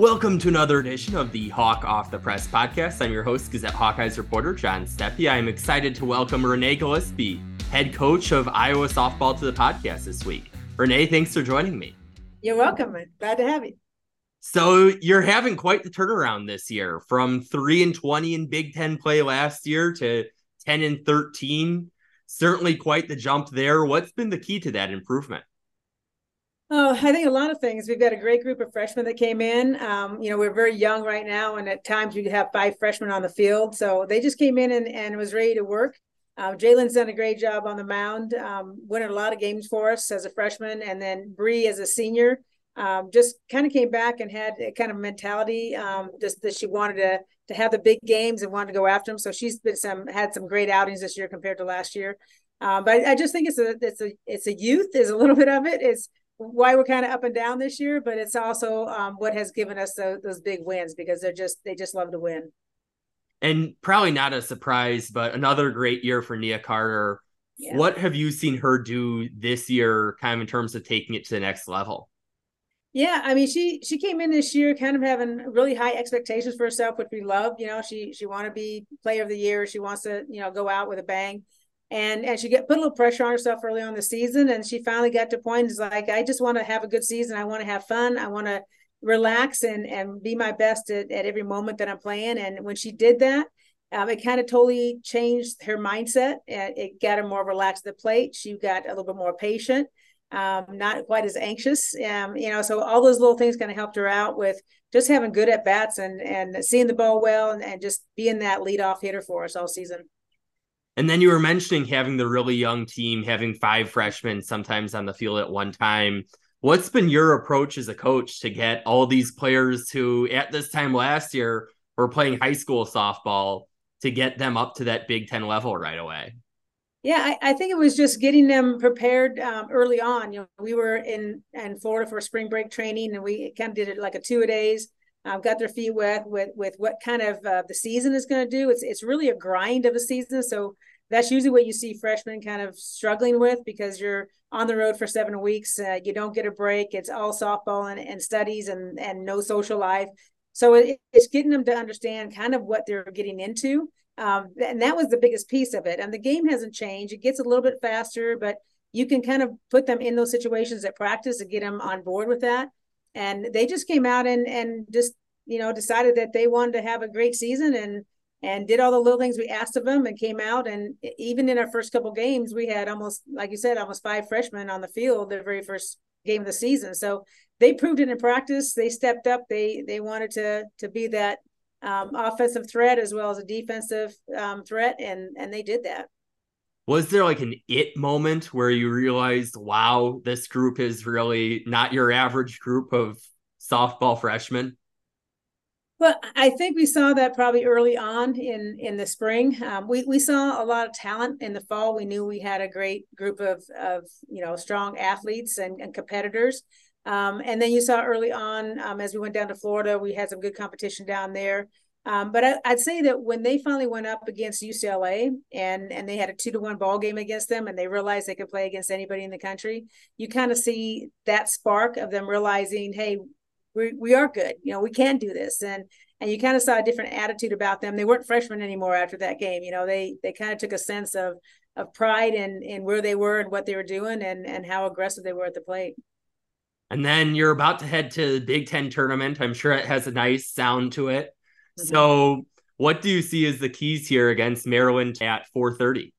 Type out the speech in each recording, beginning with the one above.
Welcome to another edition of the Hawk Off the Press podcast. I'm your host, Gazette Hawkeyes reporter John Steppe. I'm excited to welcome Renee Gillispie, head coach of Iowa softball, to the podcast this week. Renee, thanks for joining me. You're welcome. Glad to have you. So you're having quite the turnaround this year from three and twenty in Big Ten play last year to ten and thirteen. Certainly quite the jump there. What's been the key to that improvement? Oh, I think a lot of things. We've got a great group of freshmen that came in. Um, you know, we're very young right now, and at times we have five freshmen on the field. So they just came in and, and was ready to work. Uh, Jalen's done a great job on the mound, um, winning a lot of games for us as a freshman, and then Bree as a senior um, just kind of came back and had a kind of mentality um, just that she wanted to to have the big games and wanted to go after them. So she's been some had some great outings this year compared to last year. Um, but I, I just think it's a it's a it's a youth. is a little bit of it. It's why we're kind of up and down this year, but it's also um, what has given us the, those big wins because they're just they just love to win. And probably not a surprise, but another great year for Nia Carter. Yeah. What have you seen her do this year, kind of in terms of taking it to the next level? Yeah, I mean, she she came in this year kind of having really high expectations for herself, which we love. You know, she she want to be player of the year. She wants to you know go out with a bang and and she get put a little pressure on herself early on the season and she finally got to point is like i just want to have a good season. I want to have fun. I want to relax and and be my best at, at every moment that i'm playing. And when she did that um, it kind of totally changed her mindset and it got her more relaxed at the plate. She got a little bit more patient um, not quite as anxious um, you know so all those little things kind of helped her out with just having good at bats and and seeing the ball well and, and just being that leadoff hitter for us all season and then you were mentioning having the really young team, having five freshmen sometimes on the field at one time. What's been your approach as a coach to get all these players who, at this time last year, were playing high school softball to get them up to that Big Ten level right away? Yeah, I, I think it was just getting them prepared um, early on. You know, we were in in Florida for spring break training, and we kind of did it like a two a days. Um, got their feet wet with with what kind of uh, the season is going to do. It's it's really a grind of a season. So that's usually what you see freshmen kind of struggling with because you're on the road for seven weeks. Uh, you don't get a break. It's all softball and, and studies and, and no social life. So it, it's getting them to understand kind of what they're getting into. Um, and that was the biggest piece of it. And the game hasn't changed. It gets a little bit faster, but you can kind of put them in those situations at practice to get them on board with that. And they just came out and and just you know decided that they wanted to have a great season and and did all the little things we asked of them and came out. And even in our first couple games we had almost like you said almost five freshmen on the field the very first game of the season. So they proved it in practice. They stepped up. They they wanted to to be that um, offensive threat as well as a defensive um, threat. And and they did that was there like an it moment where you realized wow this group is really not your average group of softball freshmen well, I think we saw that probably early on in in the spring. Um, we we saw a lot of talent in the fall. We knew we had a great group of of you know strong athletes and, and competitors. Um, and then you saw early on um, as we went down to Florida, we had some good competition down there. Um, but I, would say that when they finally went up against UCLA and and they had a two to one ball game against them, and they realized they could play against anybody in the country, you kind of see that spark of them realizing, hey, we, we are good. You know, we can do this. And and you kind of saw a different attitude about them. They weren't freshmen anymore after that game. You know, they they kind of took a sense of of pride in in where they were and what they were doing and and how aggressive they were at the plate. And then you're about to head to the Big Ten tournament. I'm sure it has a nice sound to it. So, what do you see as the keys here against Maryland at 4:30?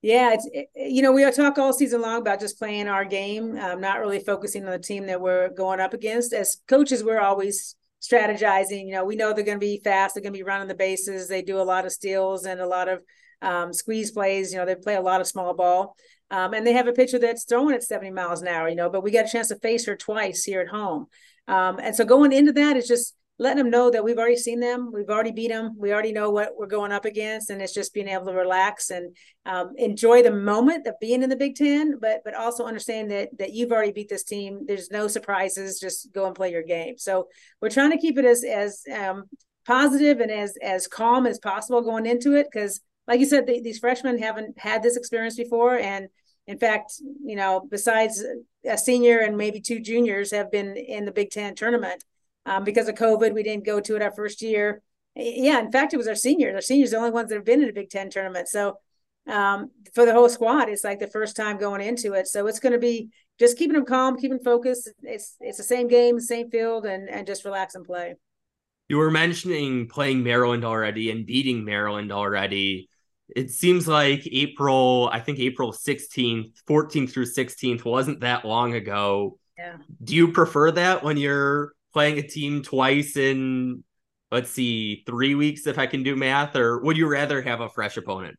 Yeah, it's it, you know we talk all season long about just playing our game, um, not really focusing on the team that we're going up against. As coaches, we're always strategizing. You know, we know they're going to be fast. They're going to be running the bases. They do a lot of steals and a lot of um, squeeze plays. You know, they play a lot of small ball, um, and they have a pitcher that's throwing at seventy miles an hour. You know, but we got a chance to face her twice here at home, um, and so going into that is just letting them know that we've already seen them, we've already beat them, we already know what we're going up against, and it's just being able to relax and um, enjoy the moment of being in the Big Ten, but but also understand that that you've already beat this team. There's no surprises. Just go and play your game. So we're trying to keep it as as um, positive and as as calm as possible going into it because, like you said, the, these freshmen haven't had this experience before, and in fact, you know, besides a senior and maybe two juniors have been in the Big Ten tournament um, because of COVID, we didn't go to it our first year. Yeah, in fact, it was our seniors. Our seniors, the only ones that have been in a Big Ten tournament. So um, for the whole squad, it's like the first time going into it. So it's going to be just keeping them calm, keeping focused. It's it's the same game, same field, and and just relax and play. You were mentioning playing Maryland already and beating Maryland already. It seems like April, I think April 16th, 14th through 16th wasn't that long ago. Yeah. Do you prefer that when you're playing a team twice in let's see, three weeks if I can do math, or would you rather have a fresh opponent?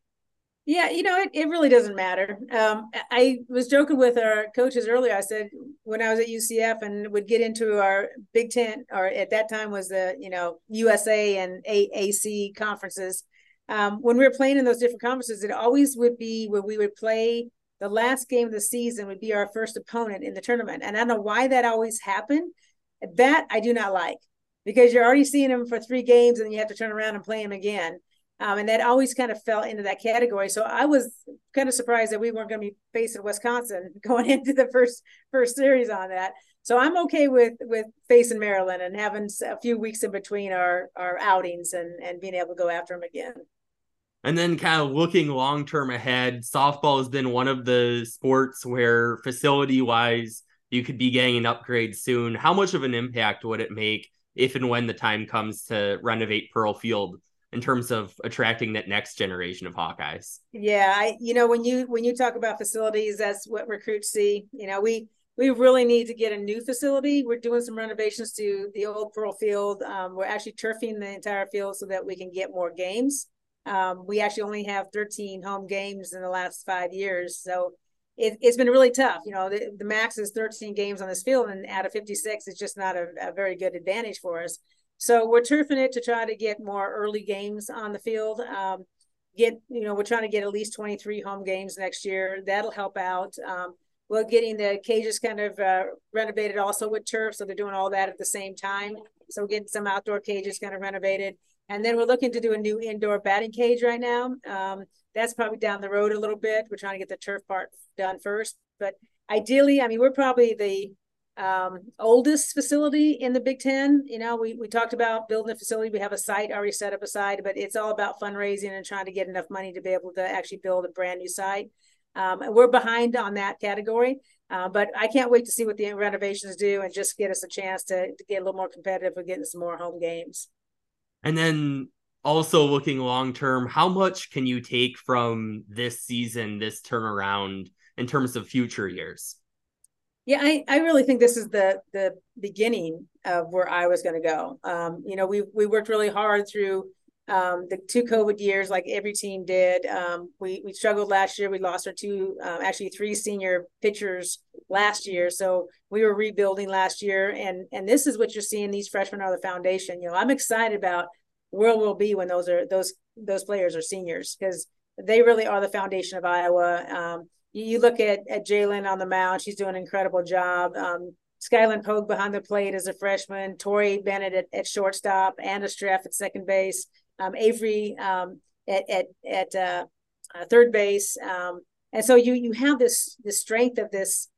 Yeah, you know, it, it really doesn't matter. Um, I was joking with our coaches earlier. I said when I was at UCF and would get into our Big Ten, or at that time was the you know USA and AAC conferences. Um, when we were playing in those different conferences, it always would be where we would play the last game of the season would be our first opponent in the tournament. And I don't know why that always happened. That I do not like because you're already seeing them for three games and you have to turn around and play them again. Um, and that always kind of fell into that category. So I was kind of surprised that we weren't going to be facing Wisconsin going into the first first series on that. So I'm okay with with facing Maryland and having a few weeks in between our our outings and and being able to go after them again. And then kind of looking long term ahead, softball has been one of the sports where facility wise you could be getting an upgrade soon. How much of an impact would it make if and when the time comes to renovate Pearl Field in terms of attracting that next generation of Hawkeyes? Yeah, I you know when you when you talk about facilities, that's what recruits see. You know, we we really need to get a new facility. We're doing some renovations to the old Pearl Field. Um, we're actually turfing the entire field so that we can get more games. Um, we actually only have 13 home games in the last five years, so it, has been really tough. You know, the, the, max is 13 games on this field, and out of 56, it's just not a, a, very good advantage for us. So we're turfing it to try to get more early games on the field. Um, get, you know, we're trying to get at least 23 home games next year. That'll help out. Um, we're getting the cages kind of uh, renovated also with turf, so they're doing all that at the same time. So we're getting some outdoor cages kind of renovated. And then we're looking to do a new indoor batting cage right now. Um, that's probably down the road a little bit. We're trying to get the turf part done first. But ideally, I mean, we're probably the um, oldest facility in the Big Ten. You know, we, we talked about building a facility. We have a site already set up aside, but it's all about fundraising and trying to get enough money to be able to actually build a brand new site. Um, we're behind on that category, uh, but I can't wait to see what the renovations do and just get us a chance to, to get a little more competitive with getting some more home games. And then also looking long term, how much can you take from this season, this turnaround in terms of future years? Yeah, I, I really think this is the the beginning of where I was going to go. Um, you know, we we worked really hard through um, the two COVID years, like every team did. Um, we we struggled last year. We lost our two, um, actually three senior pitchers last year. So we were rebuilding last year, and and this is what you're seeing. These freshmen are the foundation. You know, I'm excited about where we'll be when those are those those players are seniors because they really are the foundation of Iowa. Um, you, you, look at at Jalen on the mound; she's doing an incredible job. Um, Skyland Pogue behind the plate as a freshman, Tori Bennett at, at shortstop, Anna Streff at second base, um, Avery um, at at, at uh, uh, third base, um, and so you you have this the strength of this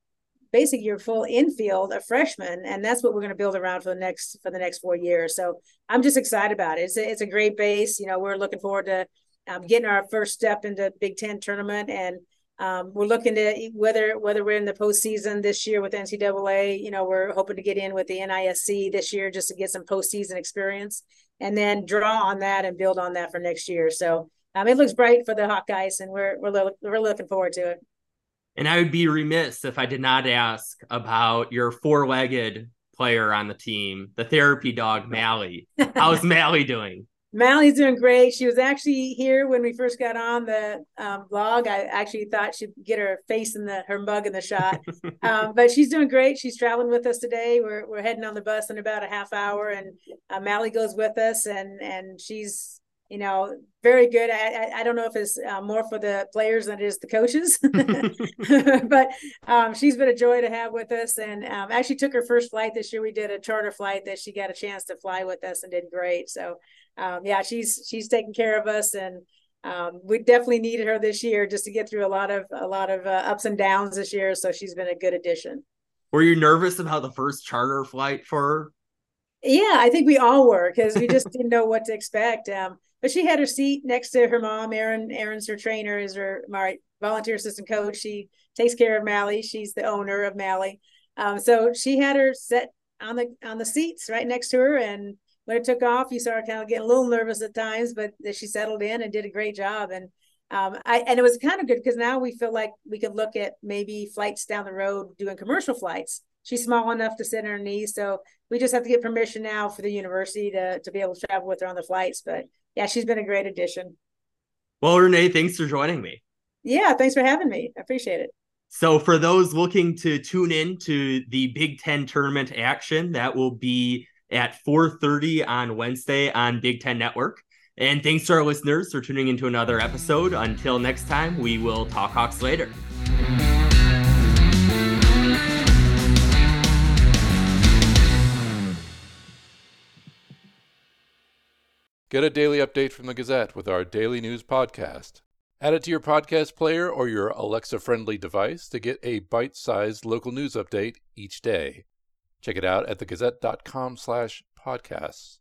basically your full infield of freshmen, and that's what we're going to build around for the next for the next four years. So I'm just excited about it. It's a, it's a great base. You know, we're looking forward to um, getting our first step into Big Ten tournament, and um, we're looking to whether whether we're in the postseason this year with NCAA. You know, we're hoping to get in with the NISC this year just to get some postseason experience, and then draw on that and build on that for next year. So. Um, it looks bright for the Hawkeyes, and we're we're, we're looking forward to it. And I would be remiss if I did not ask about your four legged player on the team, the therapy dog, Mally. How's Mally doing? Mally's doing great. She was actually here when we first got on the um, blog. I actually thought she'd get her face in the her mug in the shot, um, but she's doing great. She's traveling with us today. We're we're heading on the bus in about a half hour, and uh, Mally goes with us, and and she's you know, very good. I, I, I don't know if it's uh, more for the players than it is the coaches, but um, she's been a joy to have with us. And um, actually took her first flight this year. We did a charter flight that she got a chance to fly with us and did great. So um, yeah, she's she's taking care of us, and um, we definitely needed her this year just to get through a lot of a lot of uh, ups and downs this year. So she's been a good addition. Were you nervous about the first charter flight for her? Yeah, I think we all were because we just didn't know what to expect. Um, but she had her seat next to her mom. Erin, Erin's her trainer, is her my volunteer assistant coach. She takes care of Mally. She's the owner of Mally. Um, so she had her set on the on the seats right next to her, and when it took off, you saw her kind of getting a little nervous at times, but she settled in and did a great job. And um, I and it was kind of good because now we feel like we could look at maybe flights down the road doing commercial flights. She's small enough to sit on her knees, so we just have to get permission now for the university to to be able to travel with her on the flights. But yeah, she's been a great addition. Well, Renee, thanks for joining me. Yeah, thanks for having me. I appreciate it. So, for those looking to tune in to the Big Ten tournament action, that will be at 4:30 on Wednesday on Big Ten Network. And thanks to our listeners for tuning into another episode. Until next time, we will talk Hawks later. Get a daily update from the Gazette with our daily news podcast. Add it to your podcast player or your Alexa friendly device to get a bite sized local news update each day. Check it out at thegazette.com slash podcasts.